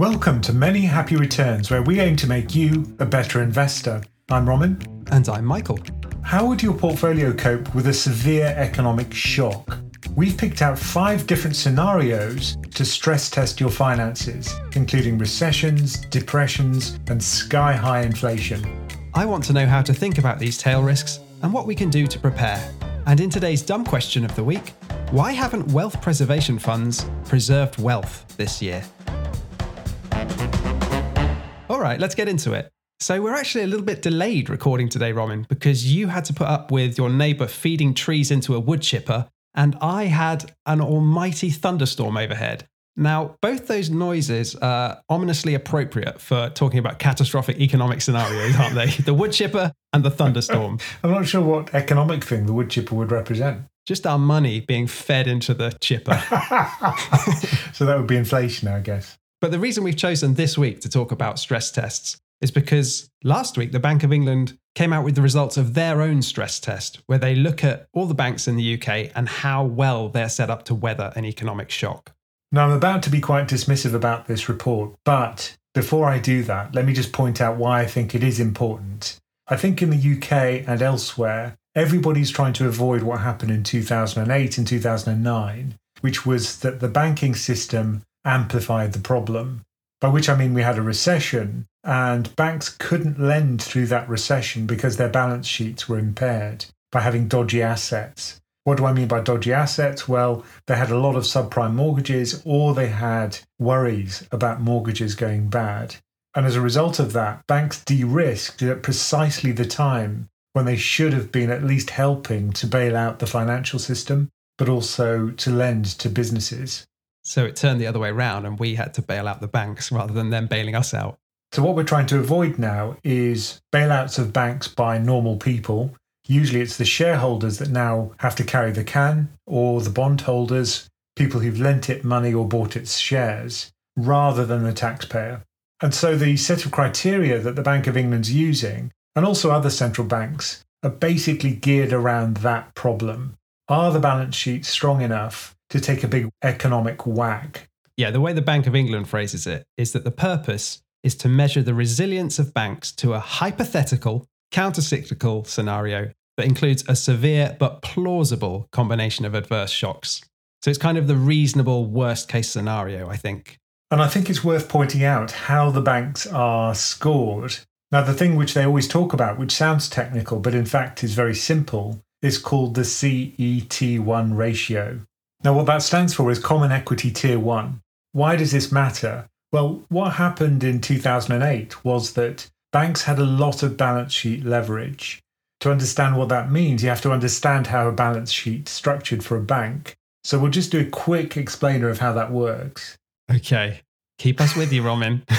Welcome to Many Happy Returns, where we aim to make you a better investor. I'm Ramin. And I'm Michael. How would your portfolio cope with a severe economic shock? We've picked out five different scenarios to stress test your finances, including recessions, depressions, and sky high inflation. I want to know how to think about these tail risks and what we can do to prepare. And in today's dumb question of the week, why haven't wealth preservation funds preserved wealth this year? All right, let's get into it. So, we're actually a little bit delayed recording today, Ramin, because you had to put up with your neighbour feeding trees into a wood chipper, and I had an almighty thunderstorm overhead. Now, both those noises are ominously appropriate for talking about catastrophic economic scenarios, aren't they? The wood chipper and the thunderstorm. I'm not sure what economic thing the wood chipper would represent. Just our money being fed into the chipper. so that would be inflation, I guess. But the reason we've chosen this week to talk about stress tests is because last week the Bank of England came out with the results of their own stress test, where they look at all the banks in the UK and how well they're set up to weather an economic shock. Now, I'm about to be quite dismissive about this report, but before I do that, let me just point out why I think it is important. I think in the UK and elsewhere, everybody's trying to avoid what happened in 2008 and 2009, which was that the banking system amplified the problem. By which I mean we had a recession and banks couldn't lend through that recession because their balance sheets were impaired by having dodgy assets. What do I mean by dodgy assets? Well, they had a lot of subprime mortgages or they had worries about mortgages going bad. And as a result of that, banks de risked at precisely the time when they should have been at least helping to bail out the financial system, but also to lend to businesses. So it turned the other way around, and we had to bail out the banks rather than them bailing us out. So, what we're trying to avoid now is bailouts of banks by normal people. Usually, it's the shareholders that now have to carry the can, or the bondholders, people who've lent it money or bought its shares, rather than the taxpayer. And so, the set of criteria that the Bank of England's using, and also other central banks, are basically geared around that problem. Are the balance sheets strong enough to take a big economic whack. Yeah, the way the Bank of England phrases it is that the purpose is to measure the resilience of banks to a hypothetical, countercyclical scenario that includes a severe but plausible combination of adverse shocks. So it's kind of the reasonable worst case scenario, I think. And I think it's worth pointing out how the banks are scored. Now, the thing which they always talk about, which sounds technical, but in fact is very simple, is called the CET1 ratio. Now, what that stands for is Common Equity Tier 1. Why does this matter? Well, what happened in 2008 was that banks had a lot of balance sheet leverage. To understand what that means, you have to understand how a balance sheet structured for a bank. So we'll just do a quick explainer of how that works. Okay. Keep us with you, Ramin.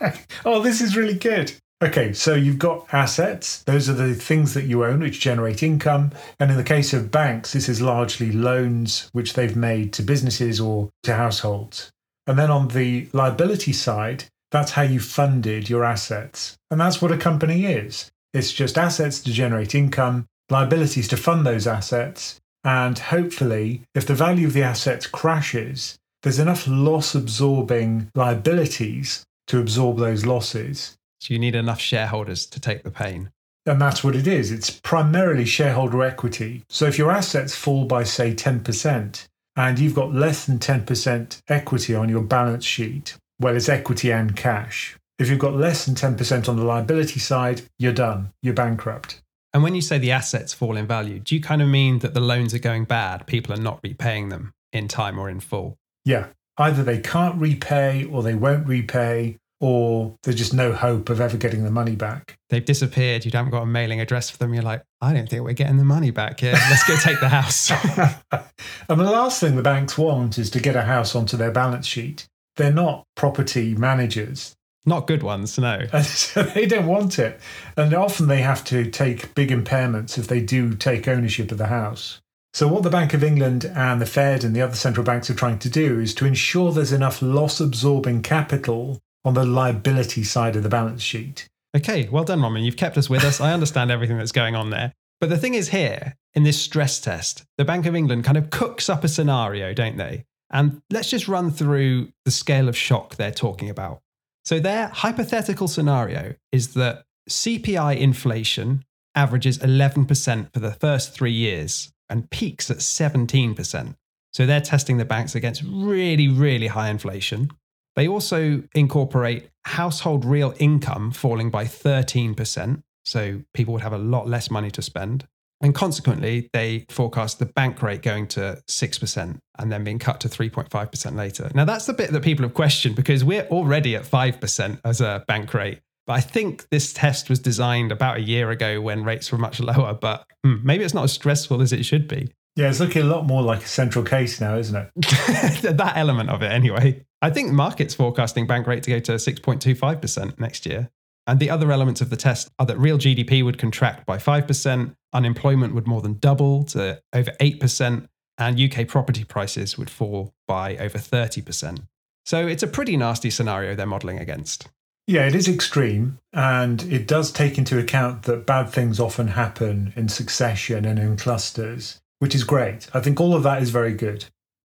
oh, this is really good. Okay, so you've got assets. Those are the things that you own which generate income. And in the case of banks, this is largely loans which they've made to businesses or to households. And then on the liability side, that's how you funded your assets. And that's what a company is it's just assets to generate income, liabilities to fund those assets. And hopefully, if the value of the assets crashes, there's enough loss absorbing liabilities to absorb those losses so you need enough shareholders to take the pain. And that's what it is. It's primarily shareholder equity. So if your assets fall by, say, 10%, and you've got less than 10% equity on your balance sheet, well, it's equity and cash. If you've got less than 10% on the liability side, you're done. You're bankrupt. And when you say the assets fall in value, do you kind of mean that the loans are going bad? People are not repaying them in time or in full? Yeah. Either they can't repay or they won't repay or there's just no hope of ever getting the money back. They've disappeared. You haven't got a mailing address for them. You're like, I don't think we're getting the money back here. Let's go take the house. and the last thing the banks want is to get a house onto their balance sheet. They're not property managers. Not good ones, no. And so they don't want it. And often they have to take big impairments if they do take ownership of the house. So, what the Bank of England and the Fed and the other central banks are trying to do is to ensure there's enough loss absorbing capital on the liability side of the balance sheet. Okay, well done, Ramin. You've kept us with us. I understand everything that's going on there. But the thing is, here in this stress test, the Bank of England kind of cooks up a scenario, don't they? And let's just run through the scale of shock they're talking about. So, their hypothetical scenario is that CPI inflation averages 11% for the first three years and peaks at 17%. So, they're testing the banks against really, really high inflation. They also incorporate household real income falling by 13%. So, people would have a lot less money to spend. And consequently, they forecast the bank rate going to 6% and then being cut to 3.5% later. Now, that's the bit that people have questioned because we're already at 5% as a bank rate. But I think this test was designed about a year ago when rates were much lower, but hmm, maybe it's not as stressful as it should be. Yeah, it's looking a lot more like a central case now, isn't it? that element of it, anyway. I think the market's forecasting bank rate to go to 6.25% next year. And the other elements of the test are that real GDP would contract by 5%, unemployment would more than double to over 8%, and UK property prices would fall by over 30%. So it's a pretty nasty scenario they're modelling against. Yeah, it is extreme, and it does take into account that bad things often happen in succession and in clusters, which is great. I think all of that is very good.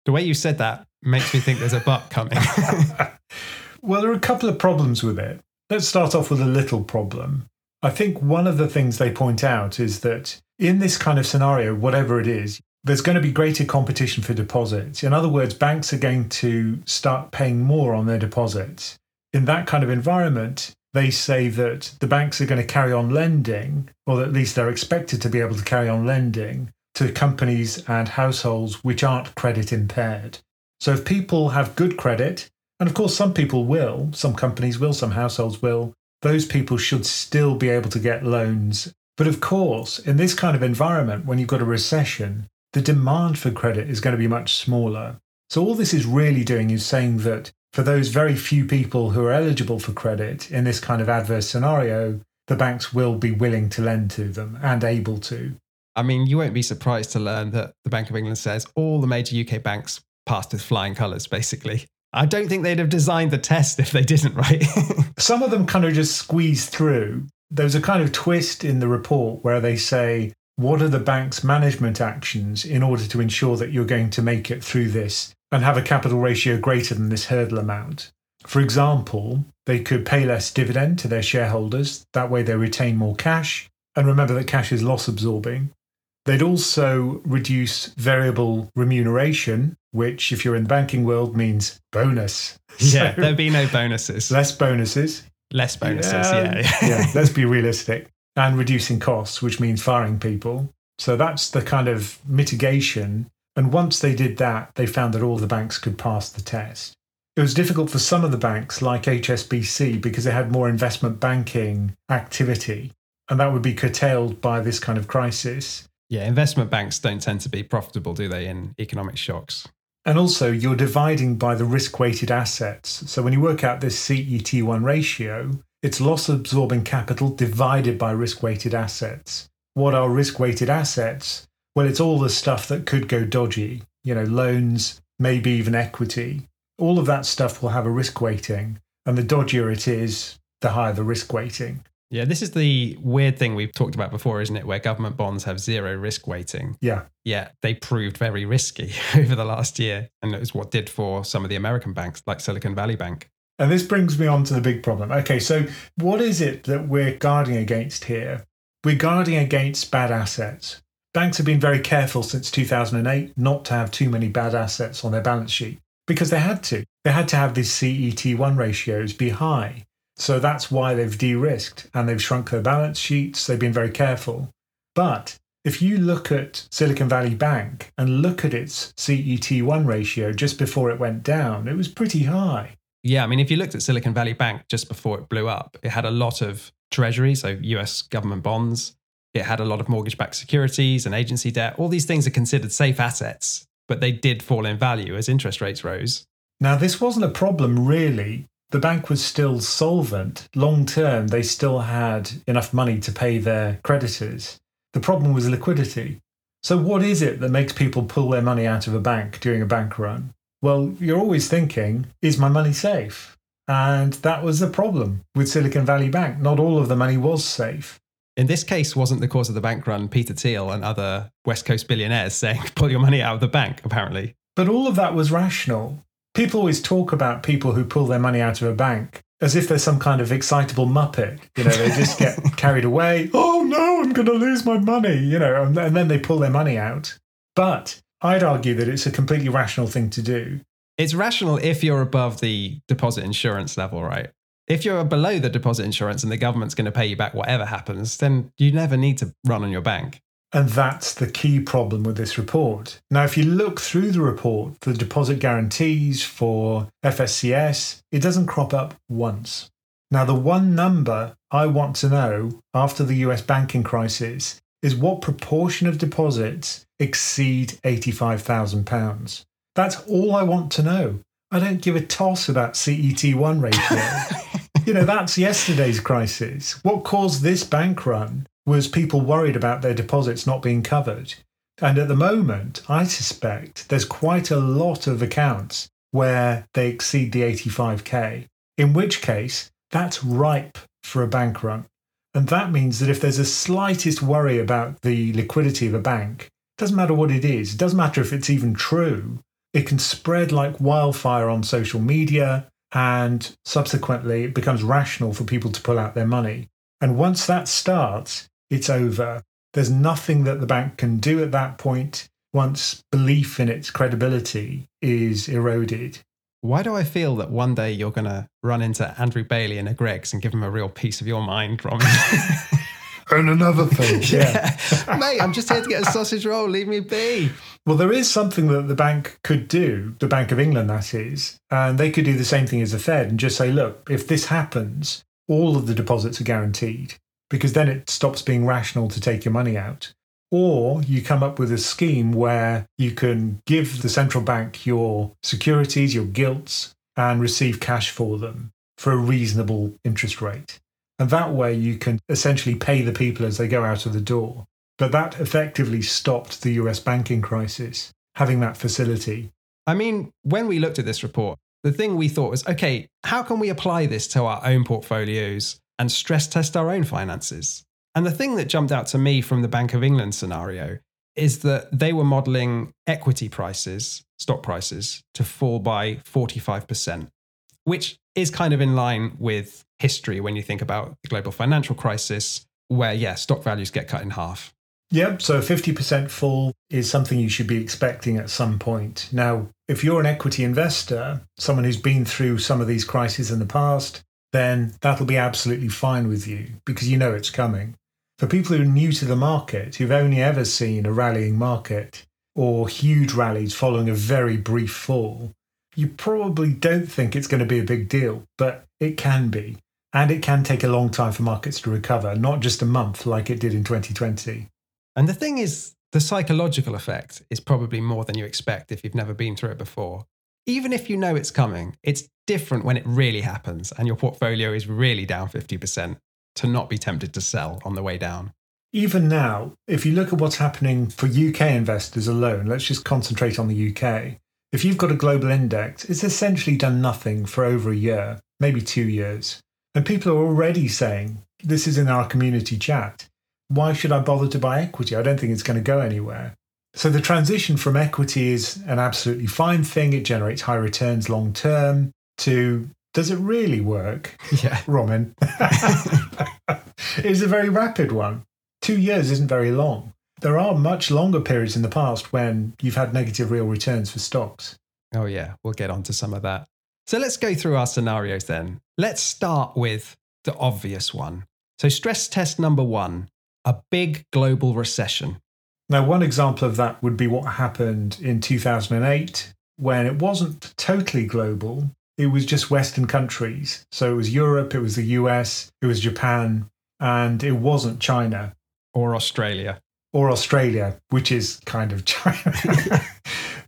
The way you said that makes me think there's a but coming. well, there are a couple of problems with it. Let's start off with a little problem. I think one of the things they point out is that in this kind of scenario, whatever it is, there's going to be greater competition for deposits. In other words, banks are going to start paying more on their deposits. In that kind of environment, they say that the banks are going to carry on lending, or at least they're expected to be able to carry on lending to companies and households which aren't credit impaired. So if people have good credit, and of course, some people will, some companies will, some households will. Those people should still be able to get loans. But of course, in this kind of environment, when you've got a recession, the demand for credit is going to be much smaller. So, all this is really doing is saying that for those very few people who are eligible for credit in this kind of adverse scenario, the banks will be willing to lend to them and able to. I mean, you won't be surprised to learn that the Bank of England says all the major UK banks passed with flying colours, basically. I don't think they'd have designed the test if they didn't, right? Some of them kind of just squeeze through. There's a kind of twist in the report where they say, what are the bank's management actions in order to ensure that you're going to make it through this and have a capital ratio greater than this hurdle amount? For example, they could pay less dividend to their shareholders. That way they retain more cash. And remember that cash is loss absorbing. They'd also reduce variable remuneration, which, if you're in the banking world, means bonus. Yeah, so, there'd be no bonuses. Less bonuses. Less bonuses, yeah. Yeah, yeah let's be realistic. And reducing costs, which means firing people. So that's the kind of mitigation. And once they did that, they found that all the banks could pass the test. It was difficult for some of the banks, like HSBC, because they had more investment banking activity. And that would be curtailed by this kind of crisis. Yeah, investment banks don't tend to be profitable, do they, in economic shocks? And also, you're dividing by the risk weighted assets. So when you work out this CET1 ratio, it's loss absorbing capital divided by risk weighted assets. What are risk weighted assets? Well, it's all the stuff that could go dodgy, you know, loans, maybe even equity. All of that stuff will have a risk weighting. And the dodgier it is, the higher the risk weighting. Yeah, this is the weird thing we've talked about before, isn't it? Where government bonds have zero risk weighting. Yeah. Yeah, they proved very risky over the last year. And it was what did for some of the American banks, like Silicon Valley Bank. And this brings me on to the big problem. Okay, so what is it that we're guarding against here? We're guarding against bad assets. Banks have been very careful since 2008 not to have too many bad assets on their balance sheet because they had to. They had to have these CET1 ratios be high. So that's why they've de risked and they've shrunk their balance sheets. They've been very careful. But if you look at Silicon Valley Bank and look at its CET1 ratio just before it went down, it was pretty high. Yeah, I mean, if you looked at Silicon Valley Bank just before it blew up, it had a lot of treasury, so US government bonds. It had a lot of mortgage backed securities and agency debt. All these things are considered safe assets, but they did fall in value as interest rates rose. Now, this wasn't a problem really the bank was still solvent. Long term, they still had enough money to pay their creditors. The problem was liquidity. So, what is it that makes people pull their money out of a bank during a bank run? Well, you're always thinking, is my money safe? And that was the problem with Silicon Valley Bank. Not all of the money was safe. In this case, wasn't the cause of the bank run Peter Thiel and other West Coast billionaires saying, pull your money out of the bank, apparently? But all of that was rational. People always talk about people who pull their money out of a bank as if they're some kind of excitable muppet. You know, they just get carried away. Oh no, I'm going to lose my money, you know, and, and then they pull their money out. But I'd argue that it's a completely rational thing to do. It's rational if you're above the deposit insurance level, right? If you're below the deposit insurance and the government's going to pay you back whatever happens, then you never need to run on your bank. And that's the key problem with this report. Now, if you look through the report, the deposit guarantees for FSCS, it doesn't crop up once. Now, the one number I want to know after the US banking crisis is what proportion of deposits exceed £85,000. That's all I want to know. I don't give a toss about CET1 ratio. you know, that's yesterday's crisis. What caused this bank run was people worried about their deposits not being covered. And at the moment, I suspect there's quite a lot of accounts where they exceed the 85k, in which case that's ripe for a bank run. And that means that if there's a slightest worry about the liquidity of a bank, it doesn't matter what it is, it doesn't matter if it's even true, it can spread like wildfire on social media, and subsequently it becomes rational for people to pull out their money. And once that starts, it's over. There's nothing that the bank can do at that point once belief in its credibility is eroded. Why do I feel that one day you're going to run into Andrew Bailey and a Greggs and give him a real piece of your mind, Ramin? and another thing, yeah. yeah. Mate, I'm just here to get a sausage roll. Leave me be. Well, there is something that the bank could do, the Bank of England, that is, and they could do the same thing as the Fed and just say, look, if this happens, all of the deposits are guaranteed because then it stops being rational to take your money out. Or you come up with a scheme where you can give the central bank your securities, your gilts, and receive cash for them for a reasonable interest rate. And that way you can essentially pay the people as they go out of the door. But that effectively stopped the US banking crisis, having that facility. I mean, when we looked at this report, the thing we thought was okay, how can we apply this to our own portfolios and stress test our own finances? And the thing that jumped out to me from the Bank of England scenario is that they were modeling equity prices, stock prices, to fall by 45%, which is kind of in line with history when you think about the global financial crisis, where, yeah, stock values get cut in half. Yep. So a 50% fall is something you should be expecting at some point. Now, if you're an equity investor, someone who's been through some of these crises in the past, then that'll be absolutely fine with you because you know it's coming. For people who are new to the market, who've only ever seen a rallying market or huge rallies following a very brief fall, you probably don't think it's going to be a big deal, but it can be. And it can take a long time for markets to recover, not just a month like it did in 2020. And the thing is, the psychological effect is probably more than you expect if you've never been through it before. Even if you know it's coming, it's different when it really happens and your portfolio is really down 50% to not be tempted to sell on the way down. Even now, if you look at what's happening for UK investors alone, let's just concentrate on the UK. If you've got a global index, it's essentially done nothing for over a year, maybe two years. And people are already saying, this is in our community chat, why should I bother to buy equity? I don't think it's going to go anywhere. So the transition from equity is an absolutely fine thing. It generates high returns long term to does it really work? Yeah. Ramin. it's a very rapid one. Two years isn't very long. There are much longer periods in the past when you've had negative real returns for stocks. Oh, yeah. We'll get on to some of that. So let's go through our scenarios then. Let's start with the obvious one. So, stress test number one a big global recession. Now, one example of that would be what happened in 2008 when it wasn't totally global. It was just Western countries. So it was Europe, it was the US, it was Japan, and it wasn't China. Or Australia. Or Australia, which is kind of China.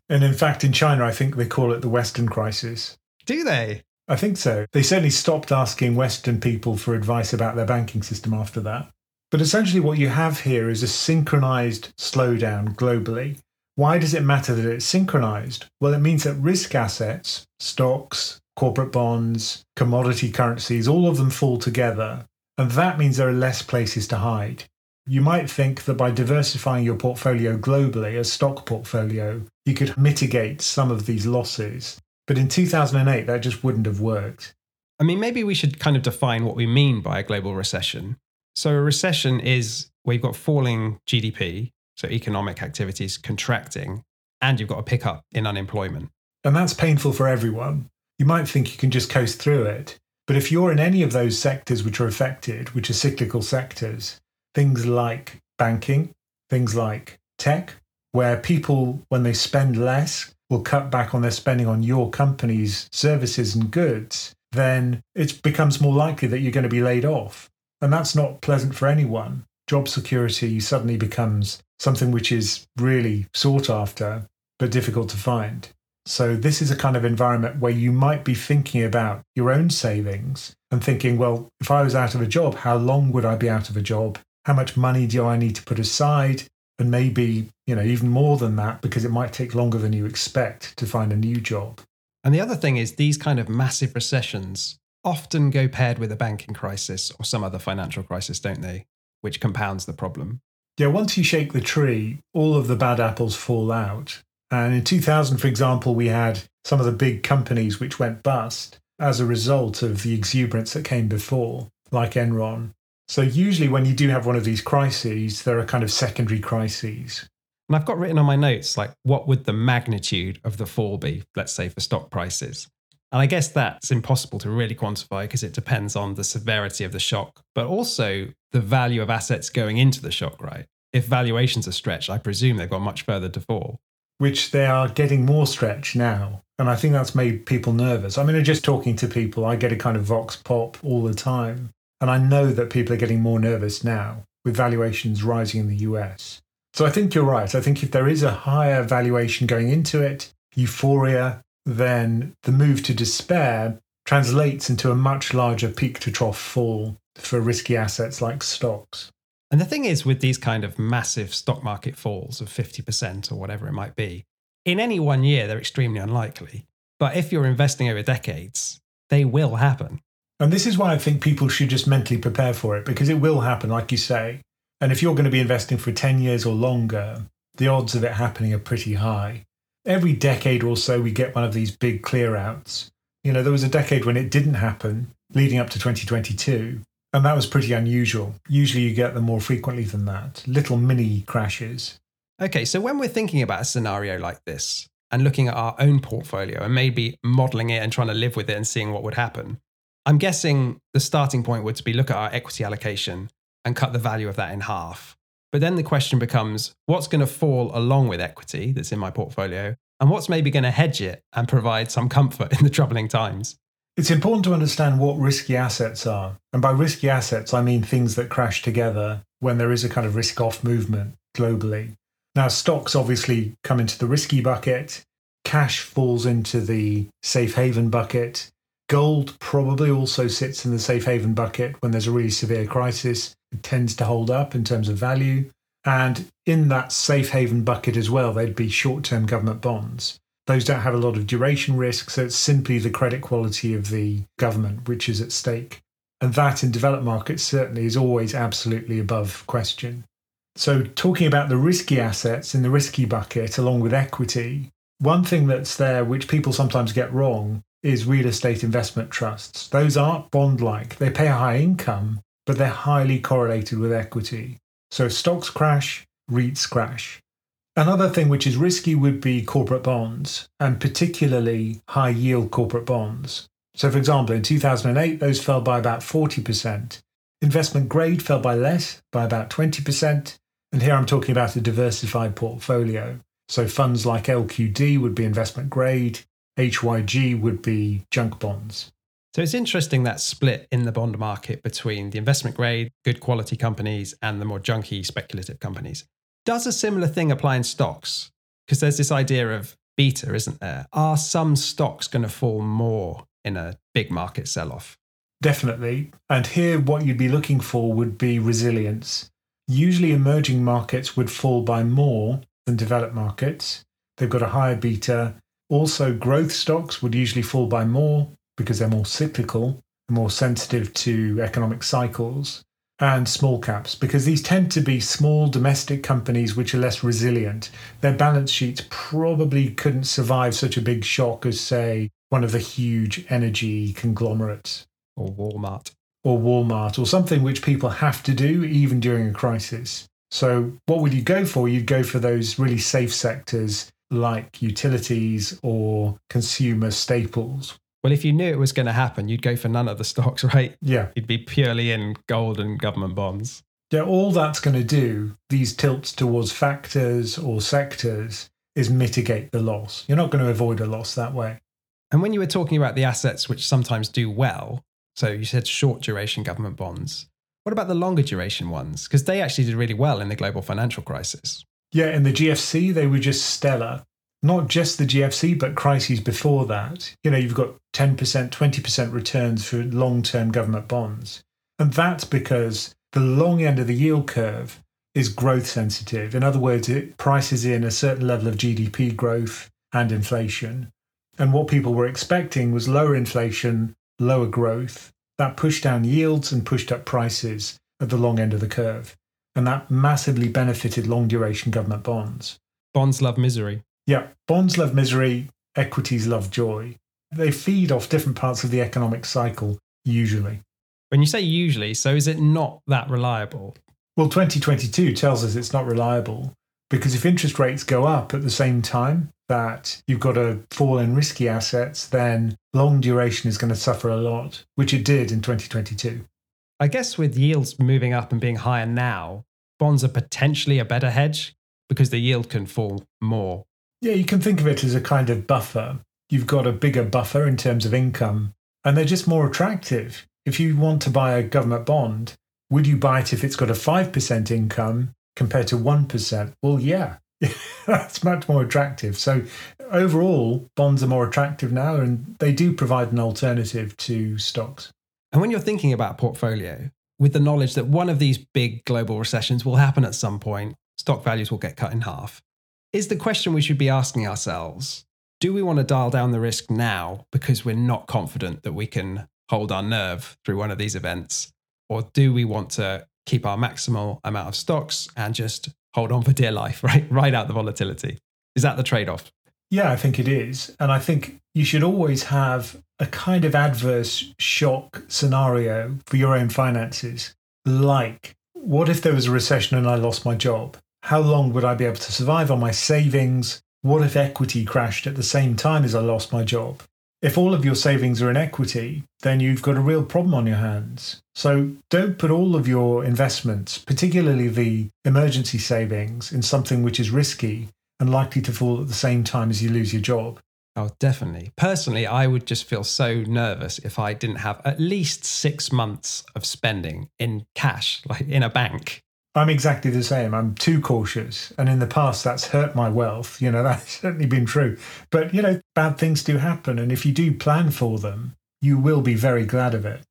and in fact, in China, I think they call it the Western crisis. Do they? I think so. They certainly stopped asking Western people for advice about their banking system after that. But essentially, what you have here is a synchronized slowdown globally. Why does it matter that it's synchronized? Well, it means that risk assets, stocks, corporate bonds, commodity currencies, all of them fall together. And that means there are less places to hide. You might think that by diversifying your portfolio globally, a stock portfolio, you could mitigate some of these losses. But in 2008, that just wouldn't have worked. I mean, maybe we should kind of define what we mean by a global recession. So, a recession is where you've got falling GDP, so economic activities contracting, and you've got a pickup in unemployment. And that's painful for everyone. You might think you can just coast through it. But if you're in any of those sectors which are affected, which are cyclical sectors, things like banking, things like tech, where people, when they spend less, will cut back on their spending on your company's services and goods, then it becomes more likely that you're going to be laid off. And that's not pleasant for anyone. Job security suddenly becomes something which is really sought after, but difficult to find. So, this is a kind of environment where you might be thinking about your own savings and thinking, well, if I was out of a job, how long would I be out of a job? How much money do I need to put aside? And maybe, you know, even more than that, because it might take longer than you expect to find a new job. And the other thing is, these kind of massive recessions often go paired with a banking crisis or some other financial crisis, don't they? Which compounds the problem. Yeah, once you shake the tree, all of the bad apples fall out. And in 2000, for example, we had some of the big companies which went bust as a result of the exuberance that came before, like Enron. So, usually, when you do have one of these crises, there are kind of secondary crises. And I've got written on my notes, like, what would the magnitude of the fall be, let's say, for stock prices? And I guess that's impossible to really quantify because it depends on the severity of the shock, but also the value of assets going into the shock, right? If valuations are stretched, I presume they've got much further to fall which they are getting more stretched now. And I think that's made people nervous. I mean, just talking to people, I get a kind of vox pop all the time. And I know that people are getting more nervous now with valuations rising in the US. So I think you're right. I think if there is a higher valuation going into it, euphoria, then the move to despair translates into a much larger peak to trough fall for risky assets like stocks. And the thing is, with these kind of massive stock market falls of 50% or whatever it might be, in any one year, they're extremely unlikely. But if you're investing over decades, they will happen. And this is why I think people should just mentally prepare for it because it will happen, like you say. And if you're going to be investing for 10 years or longer, the odds of it happening are pretty high. Every decade or so, we get one of these big clear outs. You know, there was a decade when it didn't happen, leading up to 2022. And that was pretty unusual. Usually you get them more frequently than that. Little mini crashes. Okay, so when we're thinking about a scenario like this and looking at our own portfolio and maybe modeling it and trying to live with it and seeing what would happen, I'm guessing the starting point would be look at our equity allocation and cut the value of that in half. But then the question becomes what's going to fall along with equity that's in my portfolio and what's maybe going to hedge it and provide some comfort in the troubling times? It's important to understand what risky assets are. And by risky assets, I mean things that crash together when there is a kind of risk off movement globally. Now, stocks obviously come into the risky bucket, cash falls into the safe haven bucket. Gold probably also sits in the safe haven bucket when there's a really severe crisis. It tends to hold up in terms of value. And in that safe haven bucket as well, there'd be short term government bonds. Those don't have a lot of duration risk, so it's simply the credit quality of the government which is at stake. And that in developed markets certainly is always absolutely above question. So, talking about the risky assets in the risky bucket along with equity, one thing that's there which people sometimes get wrong is real estate investment trusts. Those aren't bond like, they pay a high income, but they're highly correlated with equity. So, stocks crash, REITs crash. Another thing which is risky would be corporate bonds, and particularly high yield corporate bonds. So, for example, in 2008, those fell by about 40%. Investment grade fell by less, by about 20%. And here I'm talking about a diversified portfolio. So, funds like LQD would be investment grade, HYG would be junk bonds. So it's interesting that split in the bond market between the investment grade, good quality companies and the more junky speculative companies. Does a similar thing apply in stocks? Because there's this idea of beta, isn't there? Are some stocks going to fall more in a big market sell off? Definitely. And here, what you'd be looking for would be resilience. Usually, emerging markets would fall by more than developed markets. They've got a higher beta. Also, growth stocks would usually fall by more because they're more cyclical, more sensitive to economic cycles. and small caps because these tend to be small domestic companies which are less resilient. Their balance sheets probably couldn't survive such a big shock as, say, one of the huge energy conglomerates. Or Walmart. Or Walmart, or something which people have to do even during a crisis. So, what would you go for? You'd go for those really safe sectors like utilities or consumer staples. Well, if you knew it was going to happen, you'd go for none of the stocks, right? Yeah. You'd be purely in gold and government bonds. Yeah, all that's going to do, these tilts towards factors or sectors, is mitigate the loss. You're not going to avoid a loss that way. And when you were talking about the assets which sometimes do well, so you said short duration government bonds, what about the longer duration ones? Because they actually did really well in the global financial crisis. Yeah, in the GFC, they were just stellar. Not just the GFC, but crises before that. You know, you've got 10%, 20% returns for long term government bonds. And that's because the long end of the yield curve is growth sensitive. In other words, it prices in a certain level of GDP growth and inflation. And what people were expecting was lower inflation, lower growth. That pushed down yields and pushed up prices at the long end of the curve. And that massively benefited long duration government bonds. Bonds love misery. Yeah, bonds love misery, equities love joy. They feed off different parts of the economic cycle, usually. When you say usually, so is it not that reliable? Well, 2022 tells us it's not reliable because if interest rates go up at the same time that you've got a fall in risky assets, then long duration is going to suffer a lot, which it did in 2022. I guess with yields moving up and being higher now, bonds are potentially a better hedge because the yield can fall more. Yeah, you can think of it as a kind of buffer. You've got a bigger buffer in terms of income, and they're just more attractive. If you want to buy a government bond, would you buy it if it's got a 5% income compared to 1%? Well, yeah, that's much more attractive. So, overall, bonds are more attractive now, and they do provide an alternative to stocks. And when you're thinking about portfolio, with the knowledge that one of these big global recessions will happen at some point, stock values will get cut in half, is the question we should be asking ourselves do we want to dial down the risk now because we're not confident that we can hold our nerve through one of these events? Or do we want to keep our maximal amount of stocks and just hold on for dear life, right? Ride out the volatility. Is that the trade off? Yeah, I think it is. And I think you should always have a kind of adverse shock scenario for your own finances. Like, what if there was a recession and I lost my job? How long would I be able to survive on my savings? What if equity crashed at the same time as I lost my job? If all of your savings are in equity, then you've got a real problem on your hands. So don't put all of your investments, particularly the emergency savings, in something which is risky and likely to fall at the same time as you lose your job. Oh, definitely. Personally, I would just feel so nervous if I didn't have at least six months of spending in cash, like in a bank. I'm exactly the same. I'm too cautious. And in the past, that's hurt my wealth. You know, that's certainly been true. But, you know, bad things do happen. And if you do plan for them, you will be very glad of it.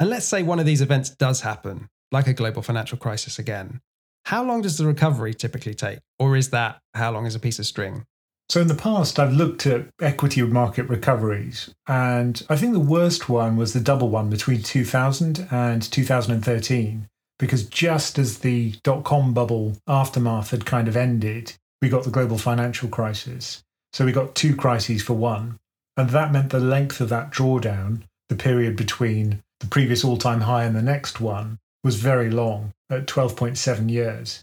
And let's say one of these events does happen, like a global financial crisis again. How long does the recovery typically take? Or is that how long is a piece of string? So, in the past, I've looked at equity market recoveries, and I think the worst one was the double one between 2000 and 2013 because just as the dot com bubble aftermath had kind of ended, we got the global financial crisis. So we got two crises for one. And that meant the length of that drawdown, the period between the previous all time high and the next one, was very long at 12.7 years.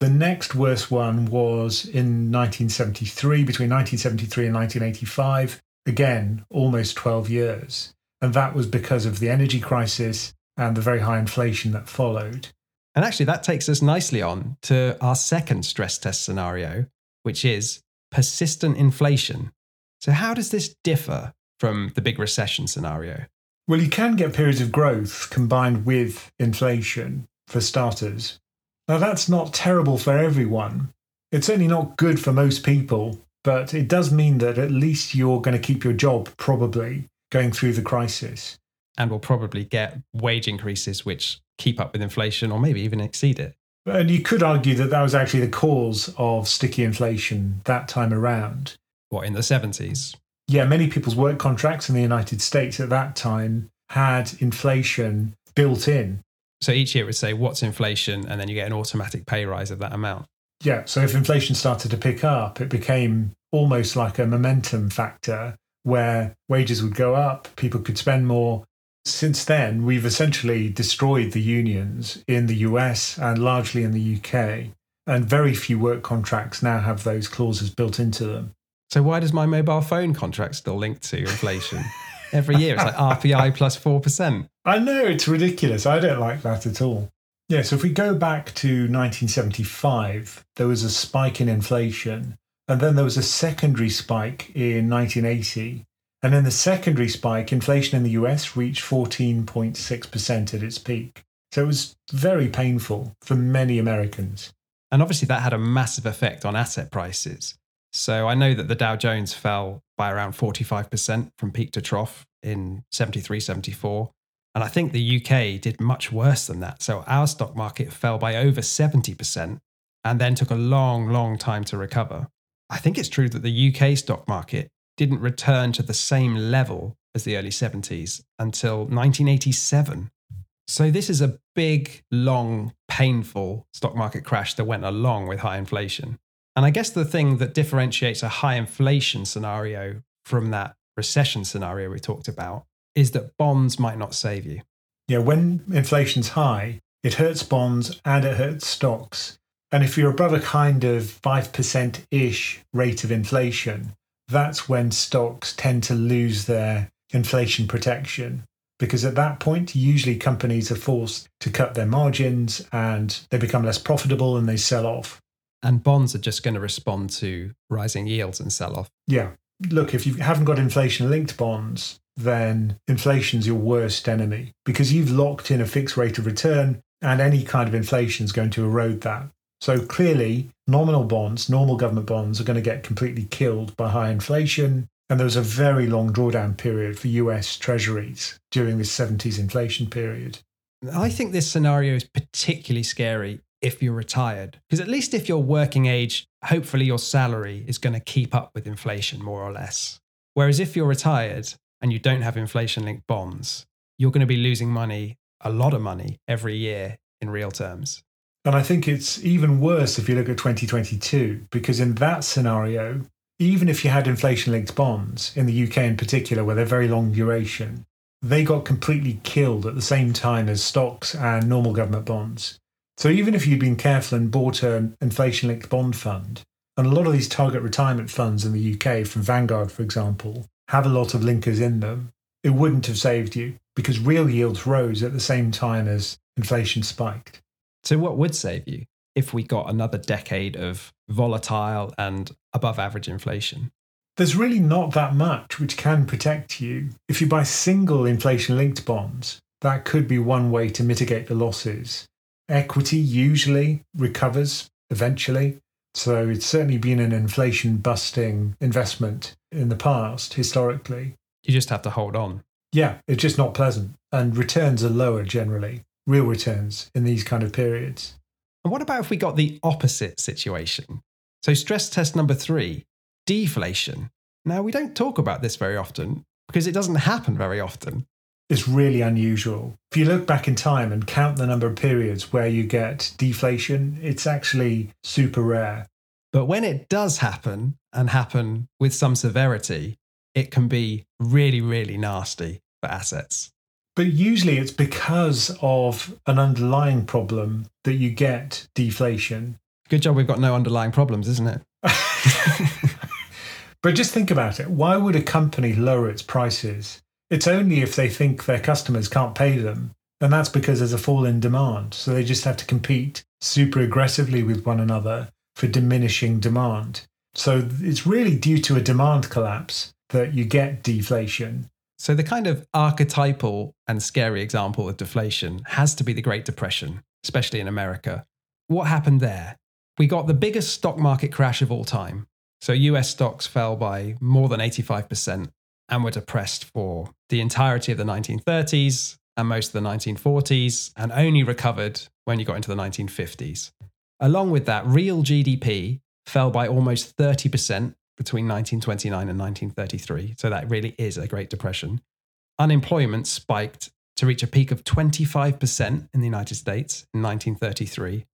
The next worst one was in 1973, between 1973 and 1985. Again, almost 12 years. And that was because of the energy crisis and the very high inflation that followed. And actually, that takes us nicely on to our second stress test scenario, which is persistent inflation. So, how does this differ from the big recession scenario? Well, you can get periods of growth combined with inflation, for starters. Now, that's not terrible for everyone. It's certainly not good for most people, but it does mean that at least you're going to keep your job, probably, going through the crisis and will probably get wage increases which keep up with inflation or maybe even exceed it. And you could argue that that was actually the cause of sticky inflation that time around. What, in the 70s? Yeah, many people's work contracts in the United States at that time had inflation built in. So each year it would say what's inflation, and then you get an automatic pay rise of that amount. Yeah. So if inflation started to pick up, it became almost like a momentum factor where wages would go up, people could spend more. Since then, we've essentially destroyed the unions in the US and largely in the UK. And very few work contracts now have those clauses built into them. So why does my mobile phone contract still link to inflation? Every year it's like RPI plus 4%. I know it's ridiculous. I don't like that at all. Yeah, so if we go back to 1975, there was a spike in inflation, and then there was a secondary spike in 1980. And in the secondary spike, inflation in the US reached 14.6% at its peak. So it was very painful for many Americans. And obviously, that had a massive effect on asset prices. So I know that the Dow Jones fell by around 45% from peak to trough in 73, 74. And I think the UK did much worse than that. So our stock market fell by over 70% and then took a long, long time to recover. I think it's true that the UK stock market didn't return to the same level as the early 70s until 1987. So this is a big, long, painful stock market crash that went along with high inflation. And I guess the thing that differentiates a high inflation scenario from that recession scenario we talked about is that bonds might not save you. Yeah, when inflation's high, it hurts bonds and it hurts stocks. And if you're above a kind of 5% ish rate of inflation, that's when stocks tend to lose their inflation protection. Because at that point, usually companies are forced to cut their margins and they become less profitable and they sell off. And bonds are just going to respond to rising yields and sell off. Yeah. Look, if you haven't got inflation linked bonds, then inflation's your worst enemy because you've locked in a fixed rate of return and any kind of inflation is going to erode that. So clearly, nominal bonds, normal government bonds, are going to get completely killed by high inflation. And there was a very long drawdown period for US treasuries during the 70s inflation period. I think this scenario is particularly scary if you're retired, because at least if you're working age, hopefully your salary is going to keep up with inflation more or less. Whereas if you're retired and you don't have inflation linked bonds, you're going to be losing money, a lot of money every year in real terms. And I think it's even worse if you look at 2022, because in that scenario, even if you had inflation linked bonds, in the UK in particular, where they're very long duration, they got completely killed at the same time as stocks and normal government bonds. So even if you'd been careful and bought an inflation linked bond fund, and a lot of these target retirement funds in the UK, from Vanguard, for example, have a lot of linkers in them, it wouldn't have saved you because real yields rose at the same time as inflation spiked. So, what would save you if we got another decade of volatile and above average inflation? There's really not that much which can protect you. If you buy single inflation linked bonds, that could be one way to mitigate the losses. Equity usually recovers eventually. So it's certainly been an inflation busting investment in the past, historically. You just have to hold on. Yeah, it's just not pleasant. And returns are lower generally real returns in these kind of periods. And what about if we got the opposite situation? So, stress test number three deflation. Now, we don't talk about this very often because it doesn't happen very often. It's really unusual. If you look back in time and count the number of periods where you get deflation, it's actually super rare. But when it does happen and happen with some severity, it can be really, really nasty for assets. But usually it's because of an underlying problem that you get deflation. Good job we've got no underlying problems, isn't it? but just think about it. Why would a company lower its prices? It's only if they think their customers can't pay them. And that's because there's a fall in demand. So they just have to compete super aggressively with one another for diminishing demand. So it's really due to a demand collapse that you get deflation. So, the kind of archetypal and scary example of deflation has to be the Great Depression, especially in America. What happened there? We got the biggest stock market crash of all time. So, US stocks fell by more than 85% and were depressed for the entirety of the 1930s and most of the 1940s, and only recovered when you got into the 1950s. Along with that, real GDP fell by almost 30% between 1929 and 1933. So that really is a Great Depression. Unemployment spiked to reach a peak of 25% in the United States in 1933.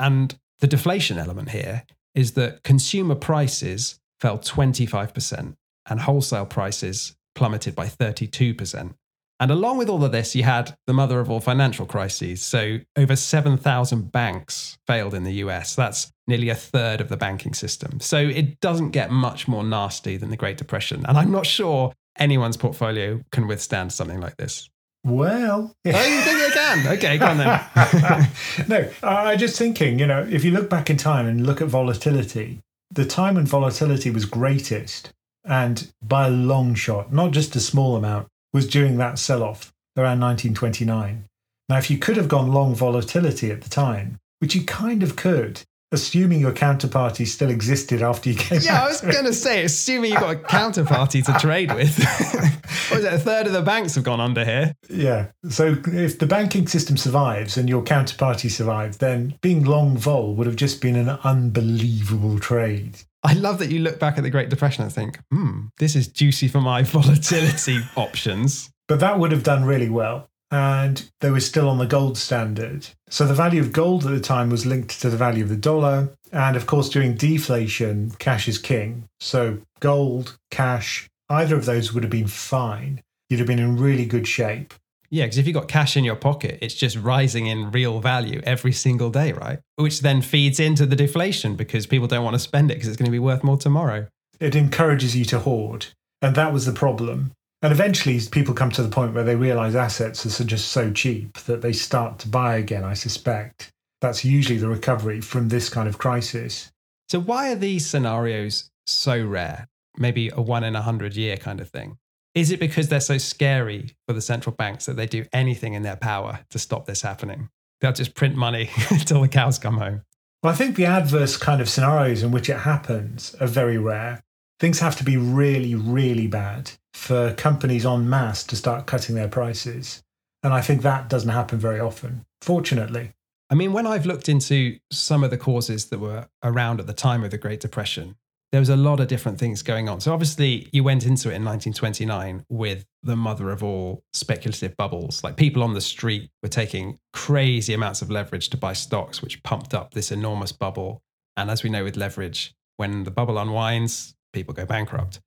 And the deflation element here is that consumer prices fell 25% and wholesale prices plummeted by 32%. And along with all of this, you had the mother of all financial crises. So, over 7,000 banks failed in the US. That's nearly a third of the banking system. So, it doesn't get much more nasty than the Great Depression. And I'm not sure anyone's portfolio can withstand something like this. Well, oh, you think it can? Okay, go on then. no, I'm just thinking, you know, if you look back in time and look at volatility, the time when volatility was greatest, and by a long shot, not just a small amount, was during that sell off around 1929. Now, if you could have gone long volatility at the time, which you kind of could, assuming your counterparty still existed after you came yeah, I was going to say, assuming you've got a counterparty to trade with. what is it? A third of the banks have gone under here. Yeah. So if the banking system survives and your counterparty survives, then being long vol would have just been an unbelievable trade. I love that you look back at the Great Depression and think, hmm, this is juicy for my volatility options. But that would have done really well. And they were still on the gold standard. So the value of gold at the time was linked to the value of the dollar. And of course, during deflation, cash is king. So gold, cash, either of those would have been fine. You'd have been in really good shape. Yeah, because if you've got cash in your pocket, it's just rising in real value every single day, right? Which then feeds into the deflation because people don't want to spend it because it's going to be worth more tomorrow. It encourages you to hoard. And that was the problem. And eventually, people come to the point where they realize assets are just so cheap that they start to buy again, I suspect. That's usually the recovery from this kind of crisis. So, why are these scenarios so rare? Maybe a one in a hundred year kind of thing. Is it because they're so scary for the central banks that they do anything in their power to stop this happening? They'll just print money until the cows come home. Well, I think the adverse kind of scenarios in which it happens are very rare. Things have to be really, really bad for companies en masse to start cutting their prices. And I think that doesn't happen very often, fortunately. I mean, when I've looked into some of the causes that were around at the time of the Great Depression, there was a lot of different things going on. So obviously, you went into it in 1929 with the mother of all speculative bubbles. Like people on the street were taking crazy amounts of leverage to buy stocks, which pumped up this enormous bubble. And as we know with leverage, when the bubble unwinds, people go bankrupt.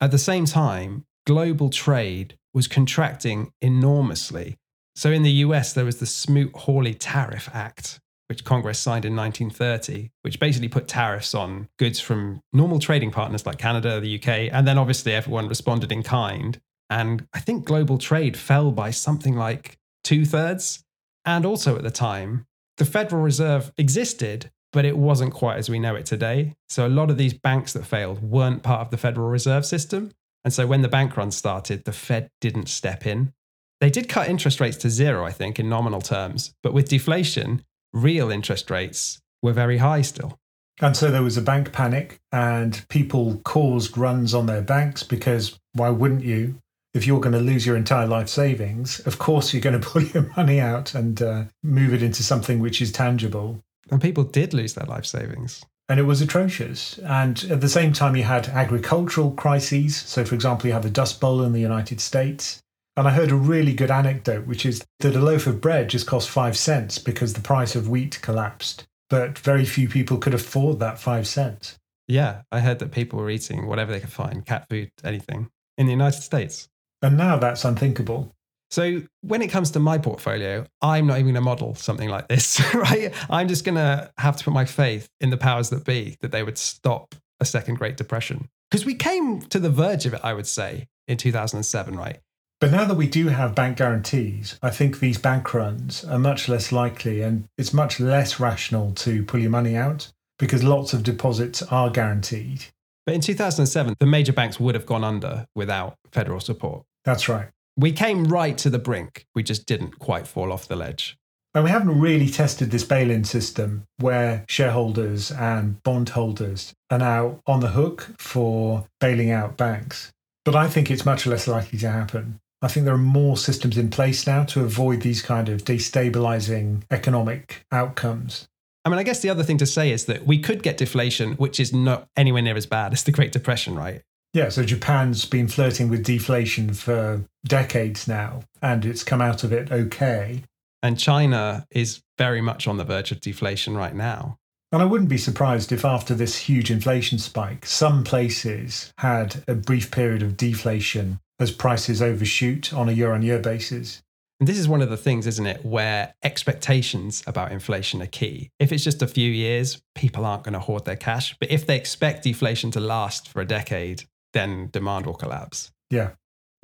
At the same time, global trade was contracting enormously. So in the US, there was the Smoot Hawley Tariff Act, which Congress signed in 1930, which basically put tariffs on goods from normal trading partners like Canada, the UK, and then obviously everyone responded in kind. And I think global trade fell by something like two thirds. And also at the time, the Federal Reserve existed, but it wasn't quite as we know it today. So a lot of these banks that failed weren't part of the Federal Reserve System. And so when the bank run started, the Fed didn't step in. They did cut interest rates to zero, I think, in nominal terms. But with deflation, real interest rates were very high still. And so there was a bank panic, and people caused runs on their banks because why wouldn't you? If you're going to lose your entire life savings, of course you're going to pull your money out and uh, move it into something which is tangible. And people did lose their life savings. And it was atrocious. And at the same time, you had agricultural crises. So, for example, you have the Dust Bowl in the United States. And I heard a really good anecdote, which is that a loaf of bread just cost five cents because the price of wheat collapsed. But very few people could afford that five cents. Yeah, I heard that people were eating whatever they could find cat food, anything in the United States. And now that's unthinkable. So when it comes to my portfolio, I'm not even going to model something like this, right? I'm just going to have to put my faith in the powers that be that they would stop a second Great Depression. Because we came to the verge of it, I would say, in 2007, right? But now that we do have bank guarantees, I think these bank runs are much less likely and it's much less rational to pull your money out because lots of deposits are guaranteed. But in 2007, the major banks would have gone under without federal support. That's right. We came right to the brink. We just didn't quite fall off the ledge. And we haven't really tested this bail in system where shareholders and bondholders are now on the hook for bailing out banks. But I think it's much less likely to happen. I think there are more systems in place now to avoid these kind of destabilizing economic outcomes. I mean, I guess the other thing to say is that we could get deflation, which is not anywhere near as bad as the Great Depression, right? Yeah, so Japan's been flirting with deflation for decades now, and it's come out of it okay. And China is very much on the verge of deflation right now. And I wouldn't be surprised if after this huge inflation spike, some places had a brief period of deflation as prices overshoot on a year on year basis. And this is one of the things, isn't it, where expectations about inflation are key. If it's just a few years, people aren't going to hoard their cash. But if they expect deflation to last for a decade, then demand will collapse. Yeah.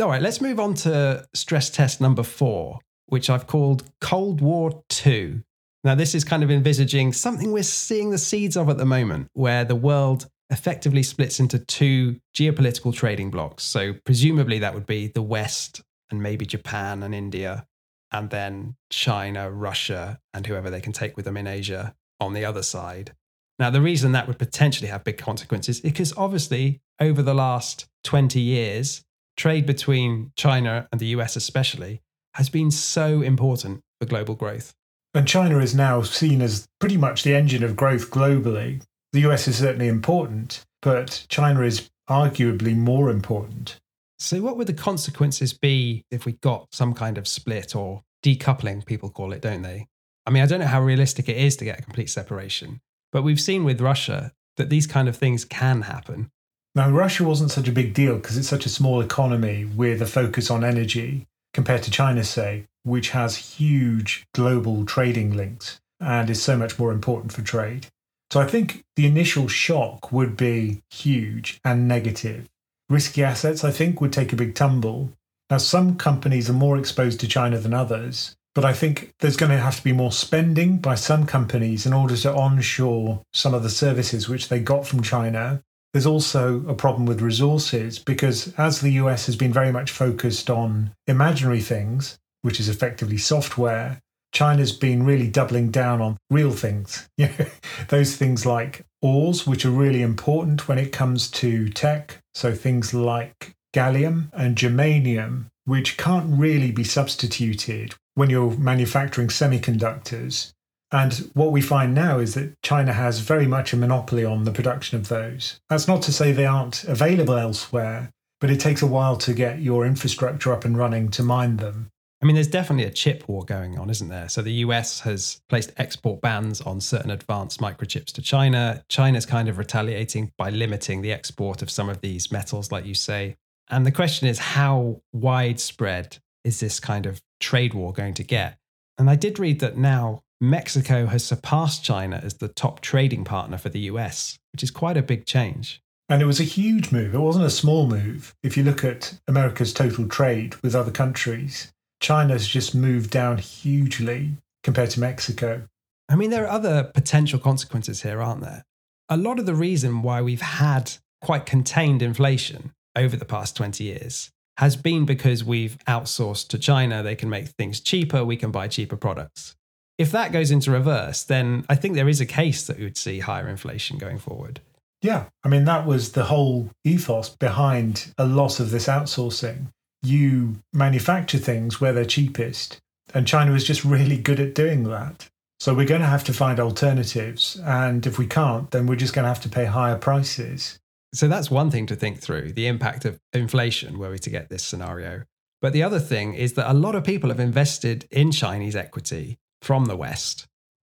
All right, let's move on to stress test number four, which I've called Cold War 2. Now, this is kind of envisaging something we're seeing the seeds of at the moment, where the world effectively splits into two geopolitical trading blocks. So, presumably, that would be the West and maybe Japan and India, and then China, Russia, and whoever they can take with them in Asia on the other side. Now, the reason that would potentially have big consequences is because obviously, over the last 20 years, trade between China and the US, especially, has been so important for global growth. And China is now seen as pretty much the engine of growth globally. The US is certainly important, but China is arguably more important. So, what would the consequences be if we got some kind of split or decoupling, people call it, don't they? I mean, I don't know how realistic it is to get a complete separation, but we've seen with Russia that these kind of things can happen. Now, Russia wasn't such a big deal because it's such a small economy with a focus on energy compared to China, say, which has huge global trading links and is so much more important for trade. So I think the initial shock would be huge and negative. Risky assets, I think, would take a big tumble. Now, some companies are more exposed to China than others, but I think there's going to have to be more spending by some companies in order to onshore some of the services which they got from China. There's also a problem with resources because as the US has been very much focused on imaginary things, which is effectively software, China's been really doubling down on real things. Those things like ores, which are really important when it comes to tech. So things like gallium and germanium, which can't really be substituted when you're manufacturing semiconductors. And what we find now is that China has very much a monopoly on the production of those. That's not to say they aren't available elsewhere, but it takes a while to get your infrastructure up and running to mine them. I mean, there's definitely a chip war going on, isn't there? So the US has placed export bans on certain advanced microchips to China. China's kind of retaliating by limiting the export of some of these metals, like you say. And the question is, how widespread is this kind of trade war going to get? And I did read that now Mexico has surpassed China as the top trading partner for the US, which is quite a big change. And it was a huge move. It wasn't a small move. If you look at America's total trade with other countries, China's just moved down hugely compared to Mexico. I mean, there are other potential consequences here, aren't there? A lot of the reason why we've had quite contained inflation over the past 20 years has been because we've outsourced to China. They can make things cheaper, we can buy cheaper products. If that goes into reverse, then I think there is a case that we would see higher inflation going forward. Yeah. I mean, that was the whole ethos behind a lot of this outsourcing you manufacture things where they're cheapest. And China is just really good at doing that. So we're going to have to find alternatives. And if we can't, then we're just going to have to pay higher prices. So that's one thing to think through the impact of inflation, were we to get this scenario. But the other thing is that a lot of people have invested in Chinese equity from the West.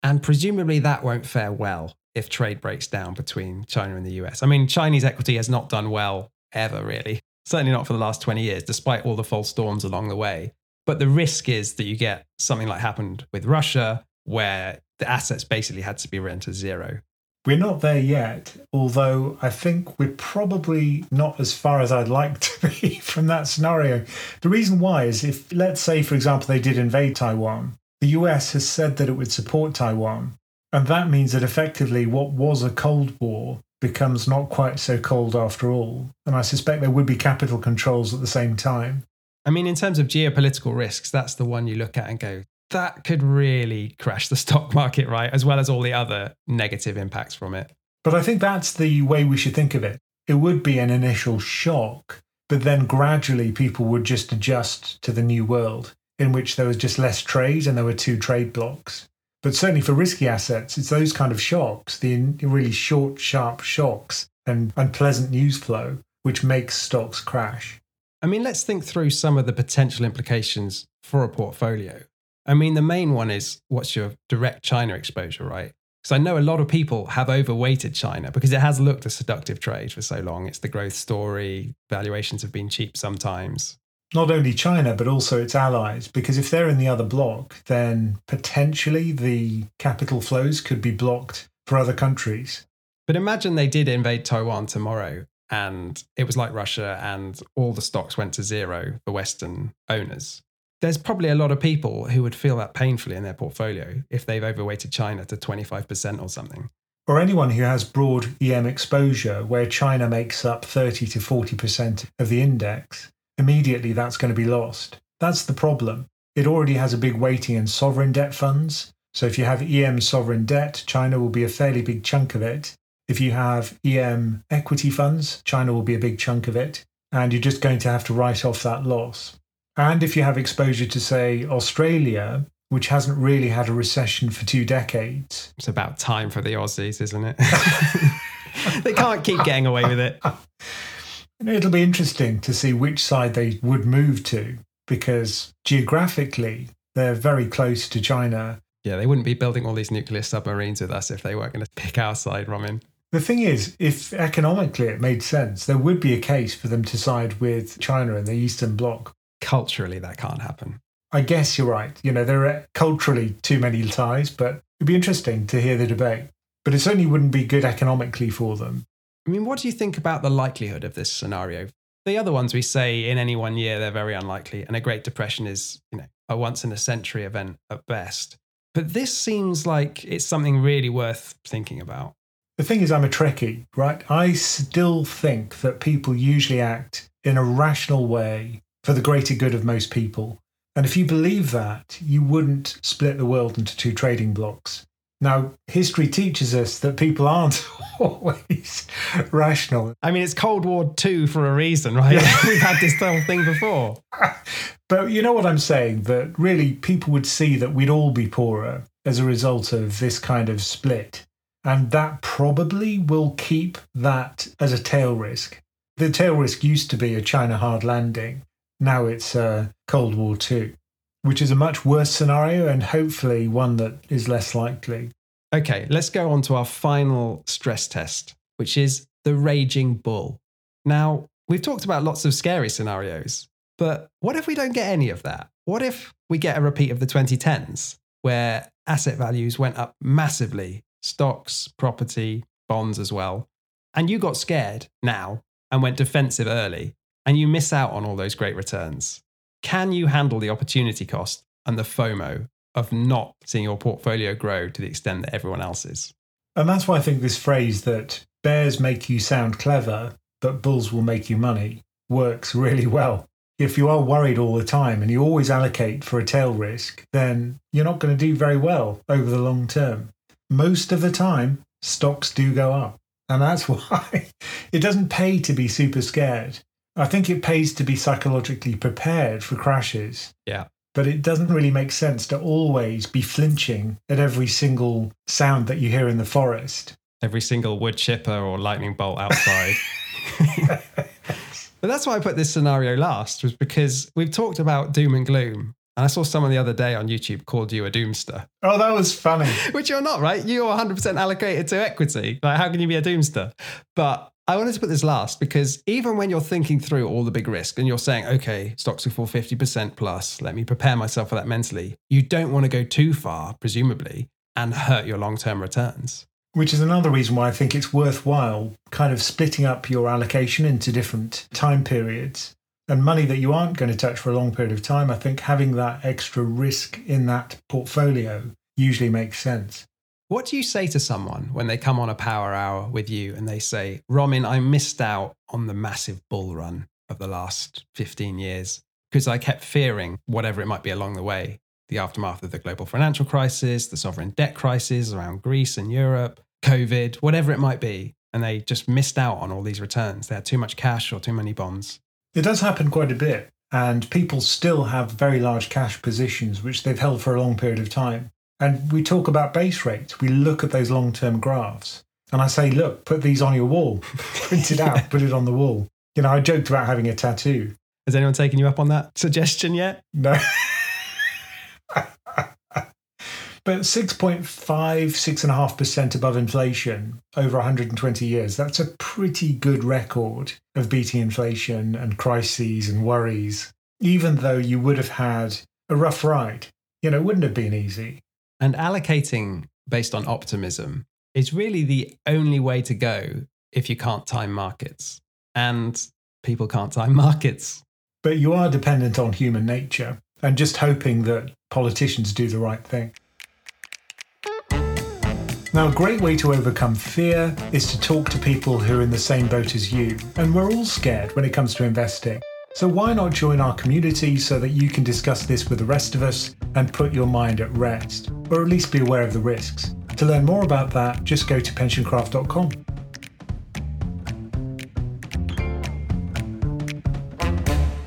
And presumably that won't fare well if trade breaks down between China and the US. I mean, Chinese equity has not done well ever, really certainly not for the last 20 years, despite all the false storms along the way. But the risk is that you get something like happened with Russia, where the assets basically had to be rent to zero. We're not there yet, although I think we're probably not as far as I'd like to be from that scenario. The reason why is if, let's say, for example, they did invade Taiwan, the US has said that it would support Taiwan. And that means that effectively what was a Cold War becomes not quite so cold after all. And I suspect there would be capital controls at the same time. I mean, in terms of geopolitical risks, that's the one you look at and go, that could really crash the stock market, right? As well as all the other negative impacts from it. But I think that's the way we should think of it. It would be an initial shock, but then gradually people would just adjust to the new world in which there was just less trade and there were two trade blocks. But certainly for risky assets, it's those kind of shocks, the really short, sharp shocks and unpleasant news flow which makes stocks crash. I mean, let's think through some of the potential implications for a portfolio. I mean, the main one is what's your direct China exposure, right? Because I know a lot of people have overweighted China because it has looked a seductive trade for so long. It's the growth story. Valuations have been cheap sometimes. Not only China, but also its allies. Because if they're in the other block, then potentially the capital flows could be blocked for other countries. But imagine they did invade Taiwan tomorrow and it was like Russia and all the stocks went to zero for Western owners there's probably a lot of people who would feel that painfully in their portfolio if they've overweighted China to 25% or something. Or anyone who has broad EM exposure where China makes up 30 to 40% of the index, immediately that's going to be lost. That's the problem. It already has a big weighting in sovereign debt funds. So if you have EM sovereign debt, China will be a fairly big chunk of it. If you have EM equity funds, China will be a big chunk of it. And you're just going to have to write off that loss. And if you have exposure to, say, Australia, which hasn't really had a recession for two decades. It's about time for the Aussies, isn't it? they can't keep getting away with it. It'll be interesting to see which side they would move to because geographically, they're very close to China. Yeah, they wouldn't be building all these nuclear submarines with us if they weren't going to pick our side, Ramin. The thing is, if economically it made sense, there would be a case for them to side with China and the Eastern Bloc culturally that can't happen. I guess you're right. You know, there are culturally too many ties, but it'd be interesting to hear the debate. But it certainly wouldn't be good economically for them. I mean, what do you think about the likelihood of this scenario? The other ones we say in any one year, they're very unlikely. And a Great Depression is, you know, a once in a century event at best. But this seems like it's something really worth thinking about. The thing is, I'm a Trekkie, right? I still think that people usually act in a rational way for the greater good of most people. And if you believe that, you wouldn't split the world into two trading blocks. Now, history teaches us that people aren't always rational. I mean, it's Cold War II for a reason, right? Yeah. We've had this whole thing before. but you know what I'm saying? That really people would see that we'd all be poorer as a result of this kind of split. And that probably will keep that as a tail risk. The tail risk used to be a China hard landing. Now it's uh, Cold War II, which is a much worse scenario and hopefully one that is less likely. Okay, let's go on to our final stress test, which is the raging bull. Now, we've talked about lots of scary scenarios, but what if we don't get any of that? What if we get a repeat of the 2010s, where asset values went up massively, stocks, property, bonds as well, and you got scared now and went defensive early? and you miss out on all those great returns. Can you handle the opportunity cost and the FOMO of not seeing your portfolio grow to the extent that everyone else is? And that's why I think this phrase that bears make you sound clever, but bulls will make you money works really well. If you are worried all the time and you always allocate for a tail risk, then you're not going to do very well over the long term. Most of the time, stocks do go up. And that's why it doesn't pay to be super scared. I think it pays to be psychologically prepared for crashes. Yeah. But it doesn't really make sense to always be flinching at every single sound that you hear in the forest. Every single wood chipper or lightning bolt outside. but that's why I put this scenario last, was because we've talked about doom and gloom. And I saw someone the other day on YouTube called you a doomster. Oh, that was funny. Which you're not, right? You're 100% allocated to equity. Like, how can you be a doomster? But I wanted to put this last because even when you're thinking through all the big risk and you're saying, okay, stocks will fall 50% plus, let me prepare myself for that mentally, you don't want to go too far, presumably, and hurt your long term returns. Which is another reason why I think it's worthwhile kind of splitting up your allocation into different time periods. And money that you aren't going to touch for a long period of time, I think having that extra risk in that portfolio usually makes sense. What do you say to someone when they come on a power hour with you and they say, Ramin, I missed out on the massive bull run of the last 15 years because I kept fearing whatever it might be along the way the aftermath of the global financial crisis, the sovereign debt crisis around Greece and Europe, COVID, whatever it might be. And they just missed out on all these returns. They had too much cash or too many bonds. It does happen quite a bit. And people still have very large cash positions, which they've held for a long period of time. And we talk about base rates. We look at those long term graphs. And I say, look, put these on your wall, print it out, put it on the wall. You know, I joked about having a tattoo. Has anyone taken you up on that suggestion yet? No. but 6.5, 6.5% above inflation over 120 years, that's a pretty good record of beating inflation and crises and worries, even though you would have had a rough ride. You know, it wouldn't have been easy. And allocating based on optimism is really the only way to go if you can't time markets. And people can't time markets. But you are dependent on human nature and just hoping that politicians do the right thing. Now, a great way to overcome fear is to talk to people who are in the same boat as you. And we're all scared when it comes to investing. So, why not join our community so that you can discuss this with the rest of us and put your mind at rest, or at least be aware of the risks? To learn more about that, just go to pensioncraft.com.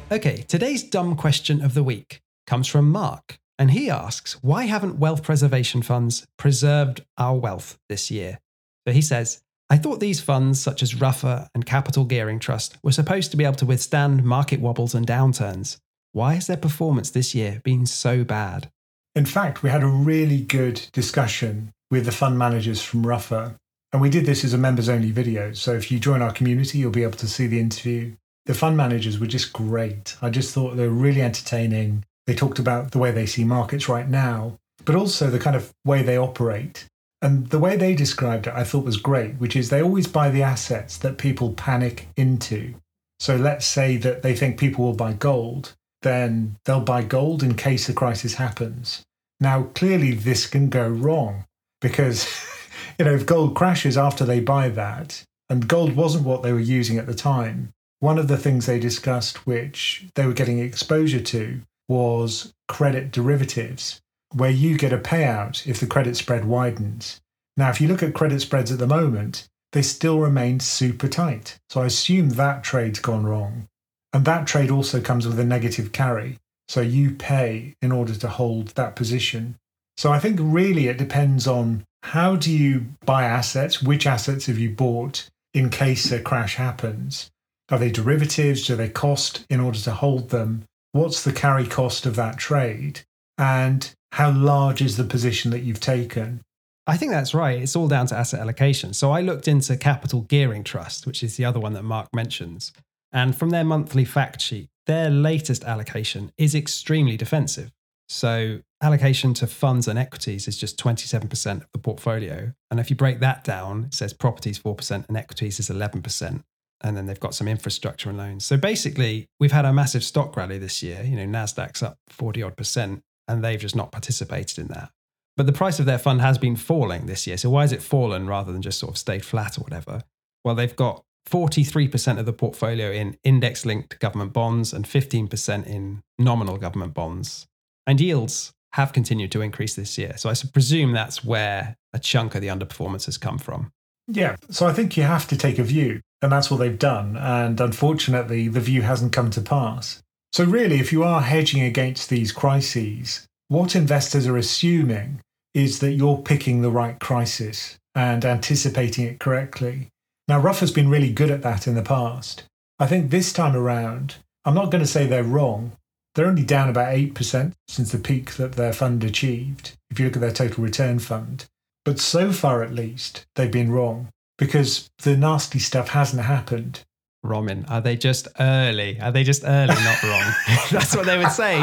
Okay, today's dumb question of the week comes from Mark, and he asks, Why haven't wealth preservation funds preserved our wealth this year? So he says, I thought these funds, such as Ruffer and Capital Gearing Trust, were supposed to be able to withstand market wobbles and downturns. Why has their performance this year been so bad? In fact, we had a really good discussion with the fund managers from Ruffer. And we did this as a members only video. So if you join our community, you'll be able to see the interview. The fund managers were just great. I just thought they were really entertaining. They talked about the way they see markets right now, but also the kind of way they operate. And the way they described it, I thought was great, which is they always buy the assets that people panic into. So let's say that they think people will buy gold, then they'll buy gold in case a crisis happens. Now, clearly, this can go wrong because, you know, if gold crashes after they buy that, and gold wasn't what they were using at the time, one of the things they discussed, which they were getting exposure to, was credit derivatives, where you get a payout if the credit spread widens. Now, if you look at credit spreads at the moment, they still remain super tight. So I assume that trade's gone wrong. And that trade also comes with a negative carry. So you pay in order to hold that position. So I think really it depends on how do you buy assets? Which assets have you bought in case a crash happens? Are they derivatives? Do they cost in order to hold them? What's the carry cost of that trade? And how large is the position that you've taken? I think that's right. It's all down to asset allocation. So I looked into Capital Gearing Trust, which is the other one that Mark mentions. And from their monthly fact sheet, their latest allocation is extremely defensive. So allocation to funds and equities is just 27% of the portfolio. And if you break that down, it says properties 4% and equities is 11% and then they've got some infrastructure and loans. So basically, we've had a massive stock rally this year. You know, Nasdaq's up 40 odd percent, and they've just not participated in that. But the price of their fund has been falling this year. So why has it fallen rather than just sort of stayed flat or whatever? Well, they've got 43% of the portfolio in index linked government bonds and 15% in nominal government bonds. And yields have continued to increase this year. So I presume that's where a chunk of the underperformance has come from. Yeah. So I think you have to take a view. And that's what they've done. And unfortunately, the view hasn't come to pass. So, really, if you are hedging against these crises, what investors are assuming is that you're picking the right crisis and anticipating it correctly. Now, Ruffer has been really good at that in the past. I think this time around, I'm not going to say they're wrong. They're only down about 8% since the peak that their fund achieved, if you look at their total return fund. But so far, at least, they've been wrong because the nasty stuff hasn't happened. Ramin, are they just early? Are they just early, not wrong? That's what they would say.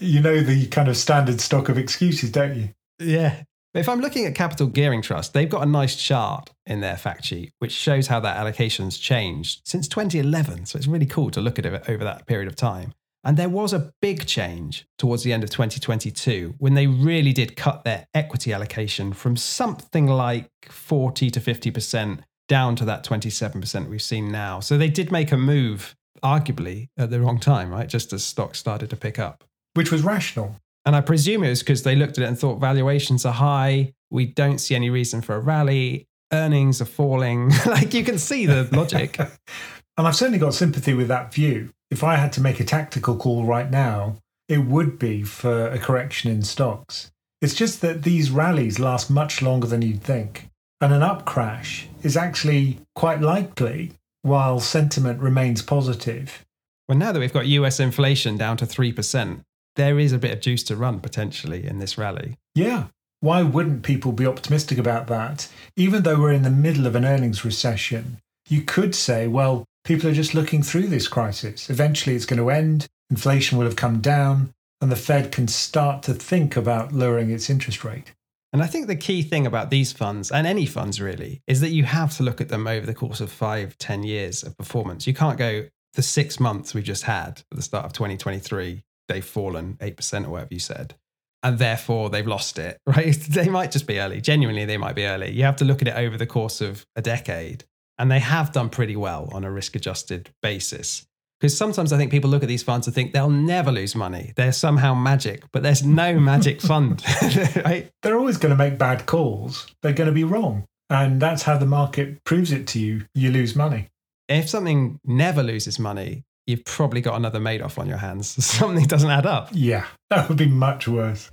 you know the kind of standard stock of excuses, don't you? Yeah. If I'm looking at Capital Gearing Trust, they've got a nice chart in their fact sheet which shows how that allocation's changed since 2011. So it's really cool to look at it over that period of time. And there was a big change towards the end of 2022 when they really did cut their equity allocation from something like 40 to 50% down to that 27% we've seen now. So they did make a move, arguably at the wrong time, right? Just as stocks started to pick up. Which was rational. And I presume it was because they looked at it and thought valuations are high. We don't see any reason for a rally. Earnings are falling. like you can see the logic. and I've certainly got sympathy with that view if I had to make a tactical call right now, it would be for a correction in stocks. It's just that these rallies last much longer than you'd think. And an up crash is actually quite likely while sentiment remains positive. Well, now that we've got US inflation down to 3%, there is a bit of juice to run potentially in this rally. Yeah. Why wouldn't people be optimistic about that? Even though we're in the middle of an earnings recession, you could say, well, people are just looking through this crisis. Eventually it's going to end, inflation will have come down, and the Fed can start to think about lowering its interest rate. And I think the key thing about these funds, and any funds really, is that you have to look at them over the course of five, ten years of performance. You can't go the six months we just had at the start of 2023, they've fallen 8% or whatever you said. And therefore they've lost it, right? They might just be early. Genuinely, they might be early. You have to look at it over the course of a decade. And they have done pretty well on a risk adjusted basis. Because sometimes I think people look at these funds and think they'll never lose money. They're somehow magic, but there's no magic fund. right? They're always going to make bad calls. They're going to be wrong. And that's how the market proves it to you. You lose money. If something never loses money, you've probably got another Madoff on your hands. Something doesn't add up. Yeah, that would be much worse.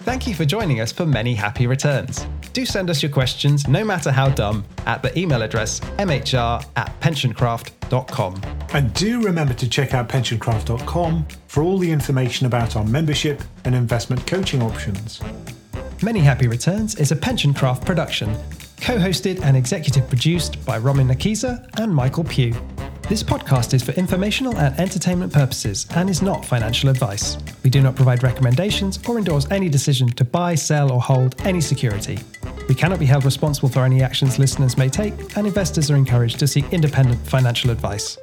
Thank you for joining us for many happy returns. Do send us your questions, no matter how dumb, at the email address mhr at pensioncraft.com. And do remember to check out pensioncraft.com for all the information about our membership and investment coaching options. Many Happy Returns is a Pensioncraft production, co hosted and executive produced by Ramin Nakisa and Michael Pugh. This podcast is for informational and entertainment purposes and is not financial advice. We do not provide recommendations or endorse any decision to buy, sell, or hold any security. We cannot be held responsible for any actions listeners may take, and investors are encouraged to seek independent financial advice.